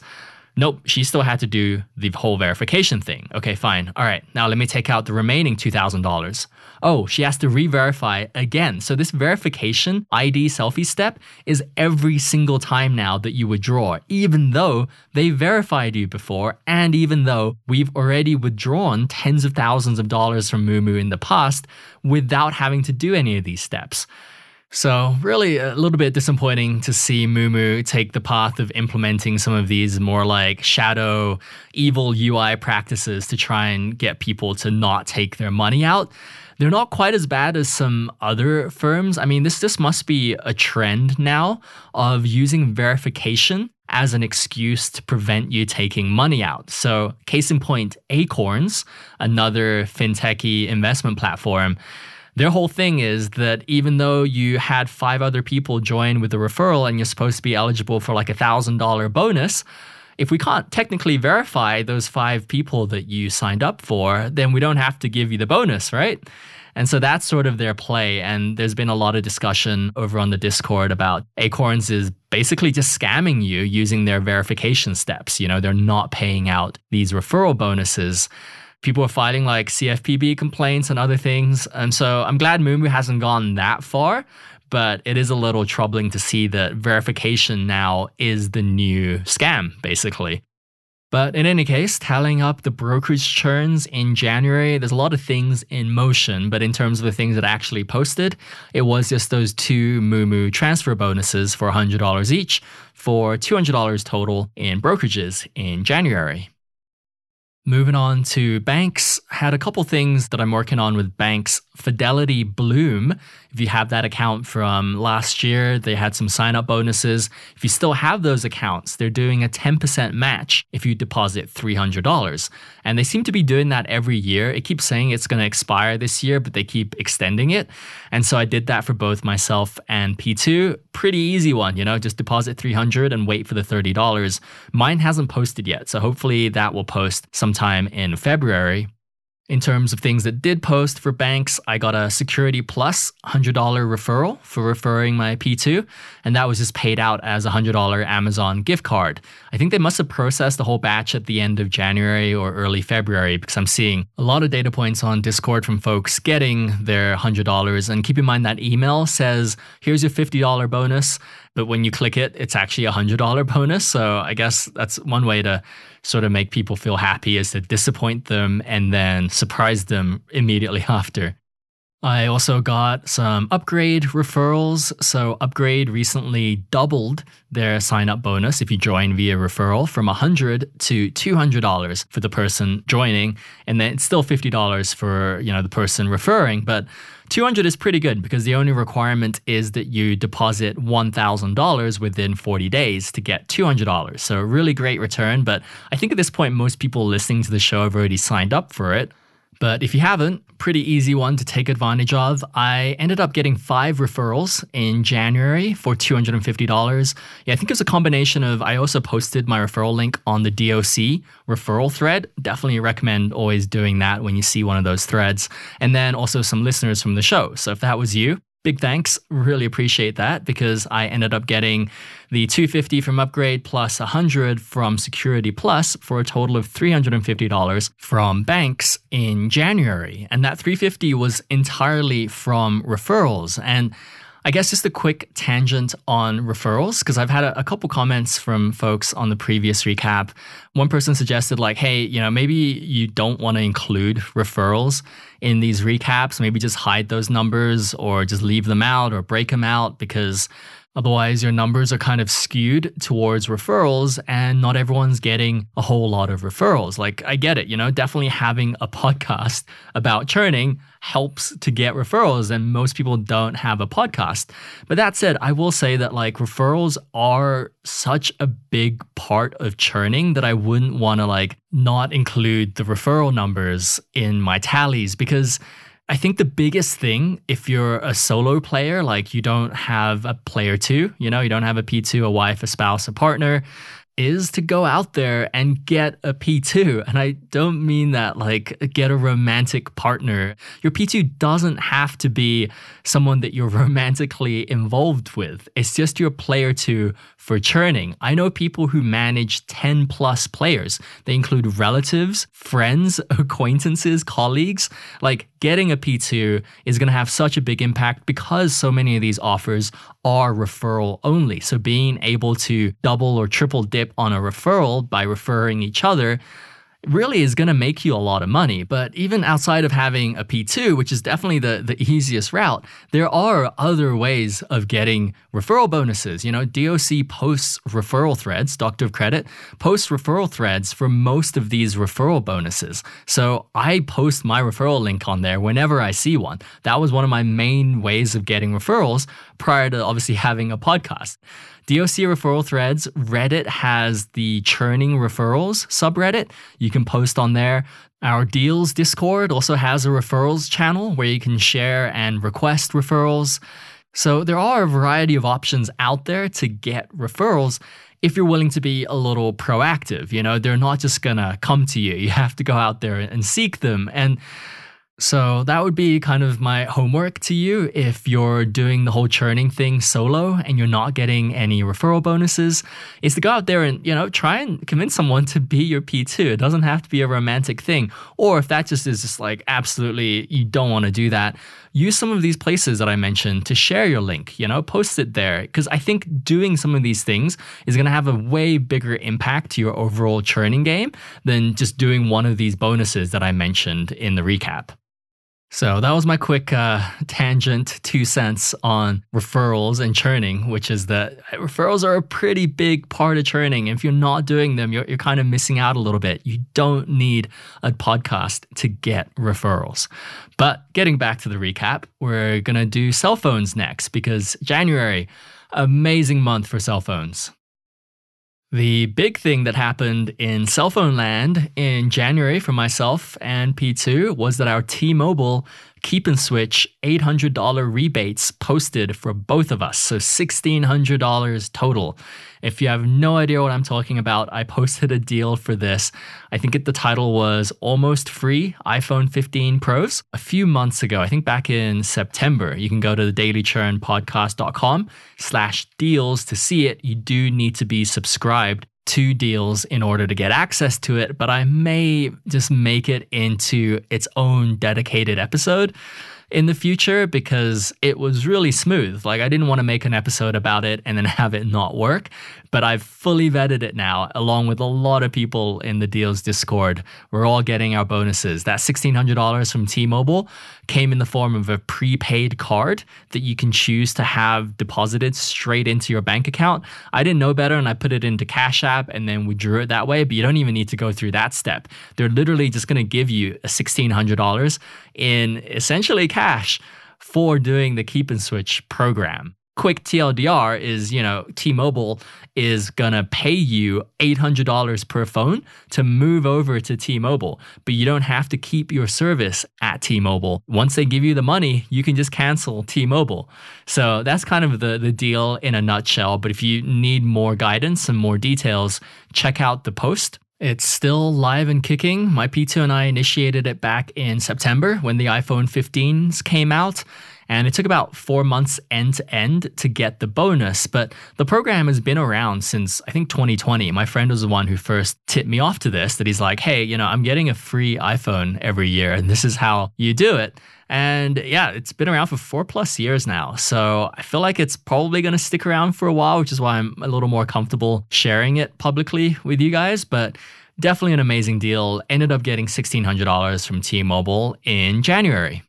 Nope, she still had to do the whole verification thing. Okay, fine. All right, now let me take out the remaining $2,000. Oh, she has to re verify again. So, this verification ID selfie step is every single time now that you withdraw, even though they verified you before, and even though we've already withdrawn tens of thousands of dollars from Moomoo in the past without having to do any of these steps. So, really, a little bit disappointing to see Moomoo take the path of implementing some of these more like shadow, evil UI practices to try and get people to not take their money out. They're not quite as bad as some other firms. I mean, this this must be a trend now of using verification as an excuse to prevent you taking money out. So, case in point, Acorns, another fintechy investment platform their whole thing is that even though you had five other people join with the referral and you're supposed to be eligible for like a thousand dollar bonus, if we can't technically verify those five people that you signed up for, then we don't have to give you the bonus, right? And so that's sort of their play. And there's been a lot of discussion over on the Discord about Acorns is basically just scamming you using their verification steps. You know, they're not paying out these referral bonuses people are filing like CFPB complaints and other things. And so I'm glad Moomoo hasn't gone that far, but it is a little troubling to see that verification now is the new scam, basically. But in any case, tallying up the brokerage churns in January, there's a lot of things in motion. But in terms of the things that actually posted, it was just those two Moomoo transfer bonuses for $100 each for $200 total in brokerages in January. Moving on to banks, had a couple things that I'm working on with banks. Fidelity Bloom, if you have that account from last year, they had some sign up bonuses. If you still have those accounts, they're doing a 10% match if you deposit $300. And they seem to be doing that every year. It keeps saying it's going to expire this year, but they keep extending it. And so I did that for both myself and P2. Pretty easy one, you know, just deposit 300 and wait for the $30. Mine hasn't posted yet, so hopefully that will post sometime in February. In terms of things that did post for banks, I got a Security Plus $100 referral for referring my P2, and that was just paid out as a $100 Amazon gift card. I think they must have processed the whole batch at the end of January or early February because I'm seeing a lot of data points on Discord from folks getting their $100. And keep in mind that email says, here's your $50 bonus. But when you click it, it's actually a $100 bonus. So I guess that's one way to sort of make people feel happy is to disappoint them and then surprise them immediately after. I also got some upgrade referrals. So, Upgrade recently doubled their sign up bonus if you join via referral from 100 to $200 for the person joining. And then it's still $50 for, you know, the person referring. But 200 is pretty good because the only requirement is that you deposit $1,000 within 40 days to get $200. So, a really great return. But I think at this point, most people listening to the show have already signed up for it. But if you haven't, pretty easy one to take advantage of. I ended up getting five referrals in January for $250. Yeah, I think it was a combination of I also posted my referral link on the DOC referral thread. Definitely recommend always doing that when you see one of those threads. And then also some listeners from the show. So if that was you, big thanks. Really appreciate that because I ended up getting the 250 from Upgrade plus 100 from Security Plus for a total of $350 from banks in January. And that 350 was entirely from referrals. And I guess just a quick tangent on referrals, because I've had a, a, couple comments from folks on the previous recap. One person suggested, like, hey, you know, maybe you don't want to include referrals in these recaps. Maybe just hide those numbers or just leave them out or break them out because Otherwise, your numbers are kind of skewed towards referrals, and not everyone's getting a whole lot of referrals. Like, I get it, you know, definitely having a podcast about churning helps to get referrals, and most people don't have a podcast. But that said, I will say that like referrals are such a big part of churning that I wouldn't want to like not include the referral numbers in my tallies because I think the biggest thing, if you're a solo player, like you don't have a player two, you know, you don't have a P2, a wife, a spouse, a partner, is to go out there and get a P2. And I don't mean that like get a romantic partner. Your P2 doesn't have to be someone that you're romantically involved with. It's just your player two for churning. I know people who manage 10 plus players. They include relatives, friends, acquaintances, colleagues. Like getting a P2 is going to have such a big impact because so many of these offers are referral only. So being able to double or triple dip on a referral by referring each other really is going to make you a lot of money. But even outside of having a P2, which is definitely the, the easiest route, there are other ways of getting referral bonuses. You know, DOC posts referral threads, Doctor of Credit posts referral threads for most of these referral bonuses. So I post my referral link on there whenever I see one. That was one of my main ways of getting referrals prior to obviously having a podcast. DOC referral threads, Reddit has the churning referrals subreddit. You can post on there. Our deals Discord also has a referrals channel where you can share and request referrals. So there are a variety of options out there to get referrals if you're willing to be a little proactive. You know, they're not just gonna come to you. You have to go out there and seek them. And so that would be kind of my homework to you if you're doing the whole churning thing solo and you're not getting any referral bonuses is to go out there and, you know, try and convince someone to be your P2. It doesn't have to be a romantic thing. Or if that just is just like absolutely you don't want to do that, use some of these places that I mentioned to share your link, you know, post it there because I think doing some of these things is going to have a way bigger impact to your overall churning game than just doing one of these bonuses that I mentioned in the recap. So that was my quick uh, tangent, two cents on referrals and churning, which is that referrals are a pretty big part of churning. If you're not doing them, you're, you're kind of missing out a little bit. You don't need a podcast to get referrals. But getting back to the recap, we're going to do cell phones next because January, amazing month for cell phones. The big thing that happened in cell phone land in January for myself and P2 was that our T Mobile keep and switch $800 rebates posted for both of us. So $1,600 total. If you have no idea what I'm talking about, I posted a deal for this. I think it, the title was Almost Free iPhone 15 Pros a few months ago. I think back in September. You can go to the dailychurnpodcast.com slash deals to see it. You do need to be subscribed to deals in order to get access to it, but I may just make it into its own dedicated episode in the future because it was really smooth. Like, I didn't want to make an episode about it and then have it not work, but I've fully vetted it now, along with a lot of people in the Deals Discord. We're all getting our bonuses. That $1,600 from T Mobile came in the form of a prepaid card that you can choose to have deposited straight into your bank account. I didn't know better and I put it into Cash App and then we drew it that way, but you don't even need to go through that step. They're literally just going to give you $1,600 in essentially cash for doing the keep and switch program. Quick TLDR is, you know, T-Mobile is gonna pay you $800 per phone to move over to T-Mobile, but you don't have to keep your service at T-Mobile. Once they give you the money, you can just cancel T-Mobile. So that's kind of the, the deal in a nutshell. But if you need more guidance and more details, check out the post it's still live and kicking. My P2 and I initiated it back in September when the iPhone 15s came out. And it took about four months end to end to get the bonus. But the program has been around since I think 2020. My friend was the one who first tipped me off to this that he's like, hey, you know, I'm getting a free iPhone every year, and this is how you do it. And yeah, it's been around for four plus years now. So I feel like it's probably going to stick around for a while, which is why I'm a little more comfortable sharing it publicly with you guys. But definitely an amazing deal. Ended up getting $1,600 from T Mobile in January.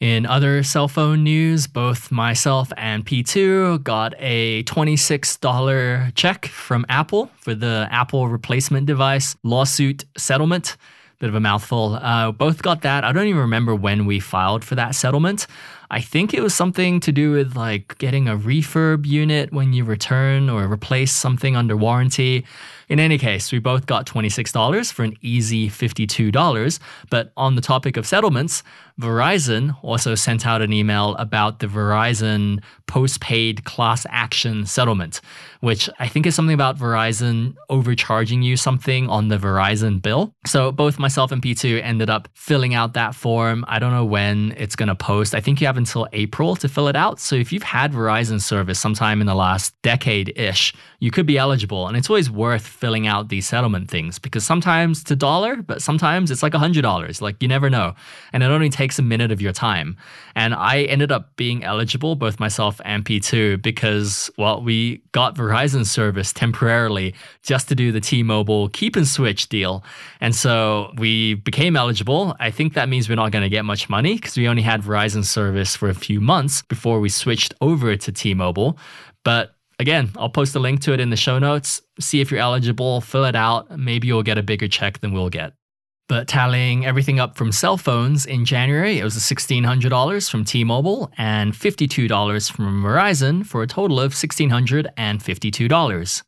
In other cell phone news, both myself and P2 got a $26 check from Apple for the Apple replacement device lawsuit settlement bit of a mouthful. Uh, both got that. I don't even remember when we filed for that settlement. I think it was something to do with like getting a refurb unit when you return or replace something under warranty. In any case, we both got $26 for an easy $52. But on the topic of settlements, Verizon also sent out an email about the Verizon postpaid class action settlement, which I think is something about Verizon overcharging you something on the Verizon bill. So both myself and P2 ended up filling out that form. I don't know when it's going to post. I think you have until April to fill it out. So if you've had Verizon service sometime in the last decade ish, you could be eligible. And it's always worth filling out these settlement things because sometimes it's a dollar, but sometimes it's like a $100. Like you never know. And it only takes a minute of your time. And I ended up being eligible, both myself and P2, because, well, we got Verizon service temporarily just to do the T Mobile keep and switch deal. And so we became eligible. I think that means we're not going to get much money because we only had Verizon service for a few months before we switched over to T Mobile. But again, I'll post a link to it in the show notes. See if you're eligible, fill it out. Maybe you'll get a bigger check than we'll get. But tallying everything up from cell phones in January, it was $1,600 from T Mobile and $52 from Verizon for a total of $1,652.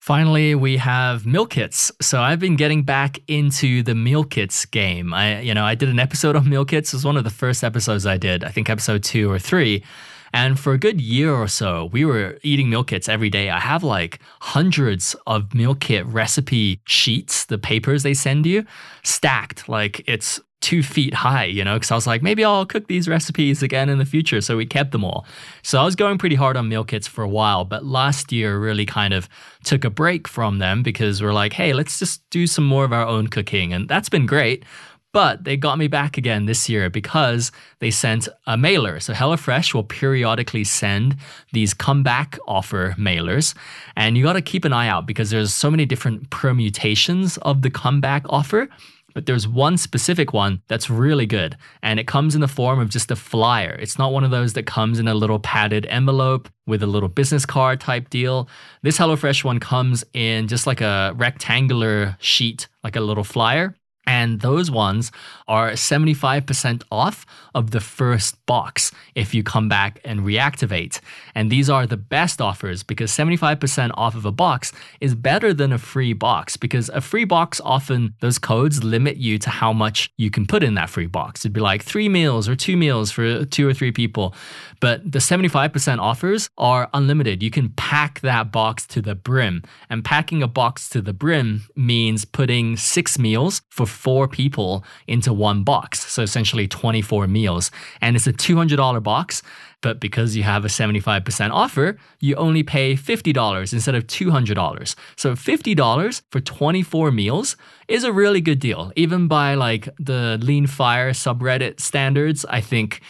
Finally, we have meal kits. So I've been getting back into the meal kits game. I, you know, I did an episode on meal kits. It was one of the first episodes I did. I think episode two or three. And for a good year or so, we were eating meal kits every day. I have like hundreds of meal kit recipe sheets, the papers they send you, stacked. Like it's two feet high, you know, because I was like, maybe I'll cook these recipes again in the future. So we kept them all. So I was going pretty hard on meal kits for a while, but last year really kind of took a break from them because we're like, hey, let's just do some more of our own cooking. And that's been great. But they got me back again this year because they sent a mailer. So HelloFresh will periodically send these comeback offer mailers. And you got to keep an eye out because there's so many different permutations of the comeback offer. but there's one specific one that's really good. And it comes in the form of just a flyer. It's not one of those that comes in a little padded envelope with a little business card type deal. This HelloFresh one comes in just like a rectangular sheet, like a little flyer. And those ones are 75% off of the first box if you come back and reactivate. And these are the best offers because 75% off of a box is better than a free box because a free box often those codes limit you to how much you can put in that free box. It'd be like three meals or two meals for two or three people. But the 75% offers are unlimited. You can pack that box to the brim. And packing a box to the brim means putting six meals for four people into one box. So essentially 24 meals. And it's a $200 box. But because you have a 75% offer, you only pay $50 instead of $200. So $50 for 24 meals is a really good deal. Even by like the Lean Fire subreddit standards, I think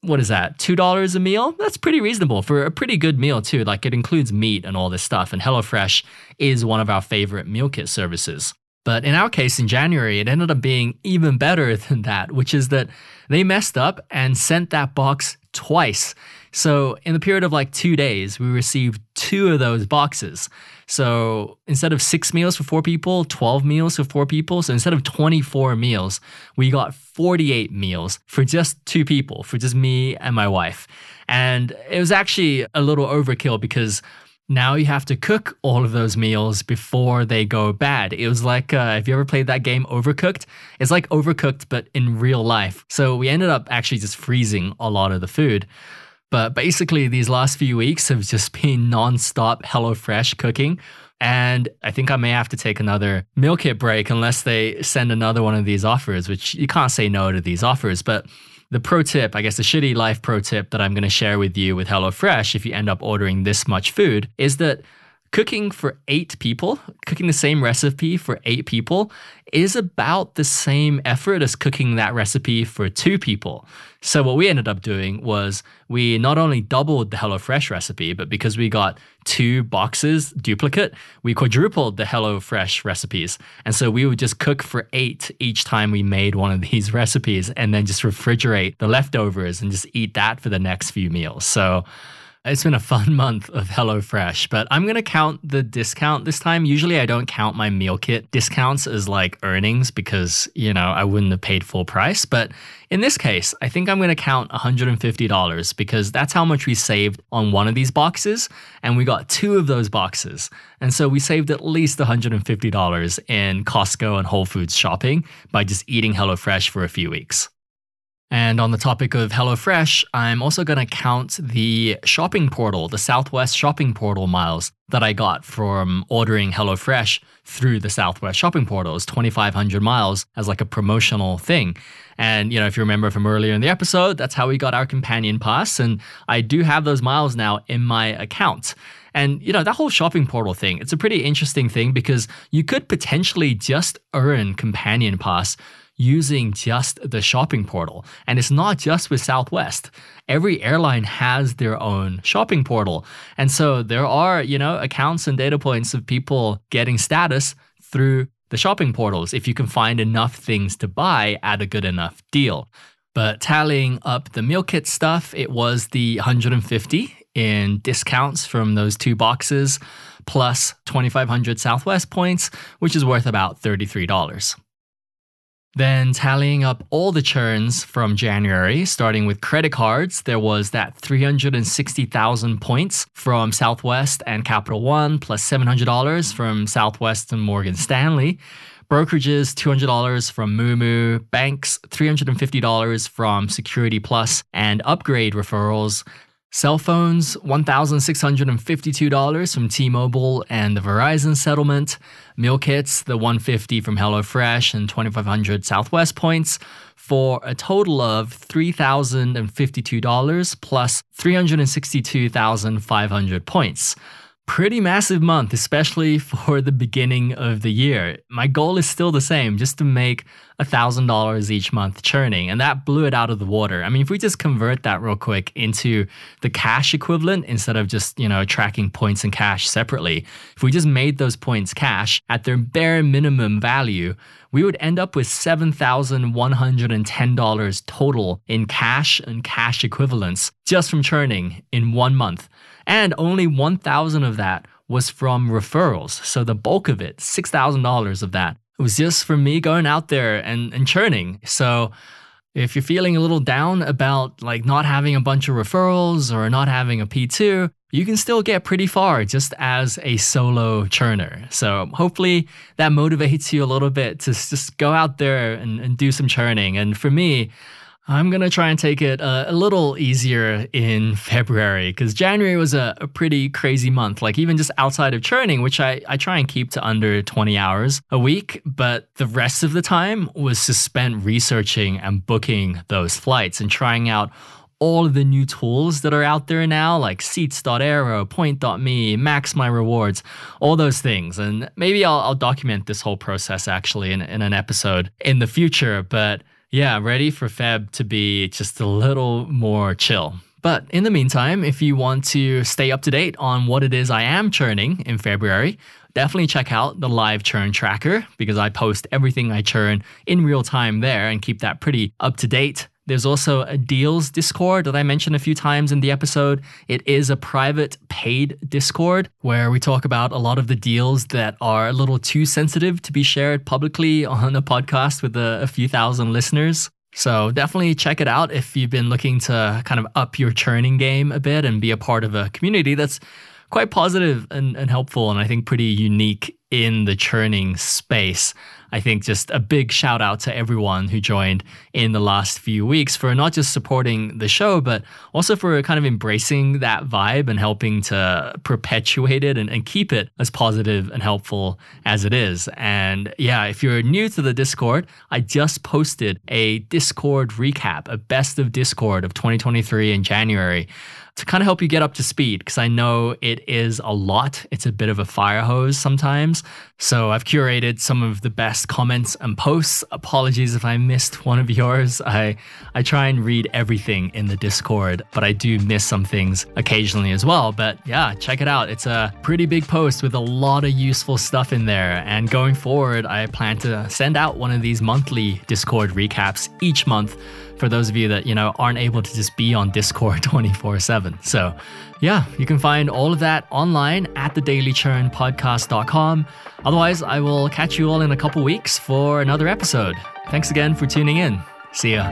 what is that? $2 a meal? That's pretty reasonable for a pretty good meal, too. Like it includes meat and all this stuff. And HelloFresh is one of our favorite meal kit services. But in our case, in January, it ended up being even better than that, which is that they messed up and sent that box twice. So, in the period of like two days, we received two of those boxes. So, instead of six meals for four people, 12 meals for four people. So, instead of 24 meals, we got 48 meals for just two people, for just me and my wife. And it was actually a little overkill because now you have to cook all of those meals before they go bad. It was like, uh, have you ever played that game Overcooked? It's like Overcooked, but in real life. So we ended up actually just freezing a lot of the food. But basically, these last few weeks have just been non-stop HelloFresh cooking. And I think I may have to take another meal kit break unless they send another one of these offers, which you can't say no to these offers. But the pro tip, I guess the shitty life pro tip that I'm going to share with you with HelloFresh if you end up ordering this much food is that cooking for eight people, cooking the same recipe for eight people, is about the same effort as cooking that recipe for two people. So, what we ended up doing was we not only doubled the HelloFresh recipe, but because we got two boxes duplicate, we quadrupled the HelloFresh recipes. And so we would just cook for eight each time we made one of these recipes and then just refrigerate the leftovers and just eat that for the next few meals. So, it's been a fun month of HelloFresh, but I'm going to count the discount this time. Usually I don't count my meal kit discounts as like earnings because, you know, I wouldn't have paid full price. But in this case, I think I'm going to count $150 because that's how much we saved on one of these boxes. And we got two of those boxes. And so we saved at least $150 in Costco and Whole Foods shopping by just eating HelloFresh for a few weeks. And on the topic of HelloFresh, I'm also going to count the shopping portal, the Southwest shopping portal miles that I got from ordering HelloFresh through the Southwest shopping portal. It's 2,500 miles as like a promotional thing. And, you know, if you remember from earlier in the episode, that's how we got our companion pass. And I do have those miles now in my account. And, you know, that whole shopping portal thing, it's a pretty interesting thing because you could potentially just earn companion pass using just the shopping portal. And it's not just with Southwest. Every airline has their own shopping portal. And so there are, you know, accounts and data points of people getting status through the shopping portals if you can find enough things to buy at a good enough deal. But tallying up the meal kit stuff, it was the 150 in discounts from those two boxes plus 2500 Southwest points, which is worth about $33. Then tallying up all the churns from January, starting with credit cards, there was that 360,000 points from Southwest and Capital One, plus $700 from Southwest and Morgan Stanley. Brokerages, $200 from Moomoo. Banks, $350 from Security Plus and Upgrade referrals. Cell phones, $1,652 from T-Mobile and the Verizon settlement. Meal kits, the 150 from HelloFresh and 2,500 Southwest points for a total of $3,052 plus 362,500 points. Pretty massive month, especially for the beginning of the year. My goal is still the same, just to make $1,000 each month churning, and that blew it out of the water. I mean, if we just convert that real quick into the cash equivalent instead of just, you know, tracking points and cash separately, if we just made those points cash at their bare minimum value, we would end up with $7,110 total in cash and cash equivalents just from churning in one month. And only 1,000 of that was from referrals. So the bulk of it, $6,000 of that, was just from me going out there and, and churning. So if you're feeling a little down about like not having a bunch of referrals or not having a P2, you can still get pretty far just as a solo churner. So hopefully that motivates you a little bit to just go out there and, and do some churning. And for me, I'm going to try and take it a, a little easier in February because January was a, a, pretty crazy month. Like, even just outside of churning, which I, I try and keep to under 20 hours a week, but the rest of the time was just spent researching and booking those flights and trying out all of the new tools that are out there now, like seats.aero, point.me, max my rewards, all those things. And maybe I'll, I'll document this whole process actually in, in an episode in the future. But yeah, ready for Feb to be just a little more chill. But in the meantime, if you want to stay up to date on what it is I am churning in February, definitely check out the live churn tracker because I post everything I churn in real time there and keep that pretty up to date. There's also a deals Discord that I mentioned a few times in the episode. It is a private paid Discord where we talk about a lot of the deals that are a little too sensitive to be shared publicly on a podcast with a, a few thousand listeners. So definitely check it out if you've been looking to kind of up your churning game a bit and be a part of a community that's quite positive and, and helpful and I think pretty unique in the churning space. I think just a big shout out to everyone who joined in the last few weeks for not just supporting the show, but also for kind of embracing that vibe and helping to perpetuate it and, and keep it as positive and helpful as it is. And yeah, if you're new to the Discord, I just posted a Discord recap, a best of Discord of 2023 in January to kind of help you get up to speed because I know it is a lot. It's a bit of a fire hose sometimes. So I've curated some of the best comments and posts. Apologies if I missed one of yours. I I try and read everything in the Discord, but I do miss some things occasionally as well. But yeah, check it out. It's a pretty big post with a lot of useful stuff in there. And going forward, I plan to send out one of these monthly Discord recaps each month for those of you that, you know, aren't able to just be on Discord 24 7. So, yeah, you can find all of that online at thedailychurnpodcast.com. Otherwise, I will catch you all in a couple weeks for another episode. Thanks again for tuning in. See ya.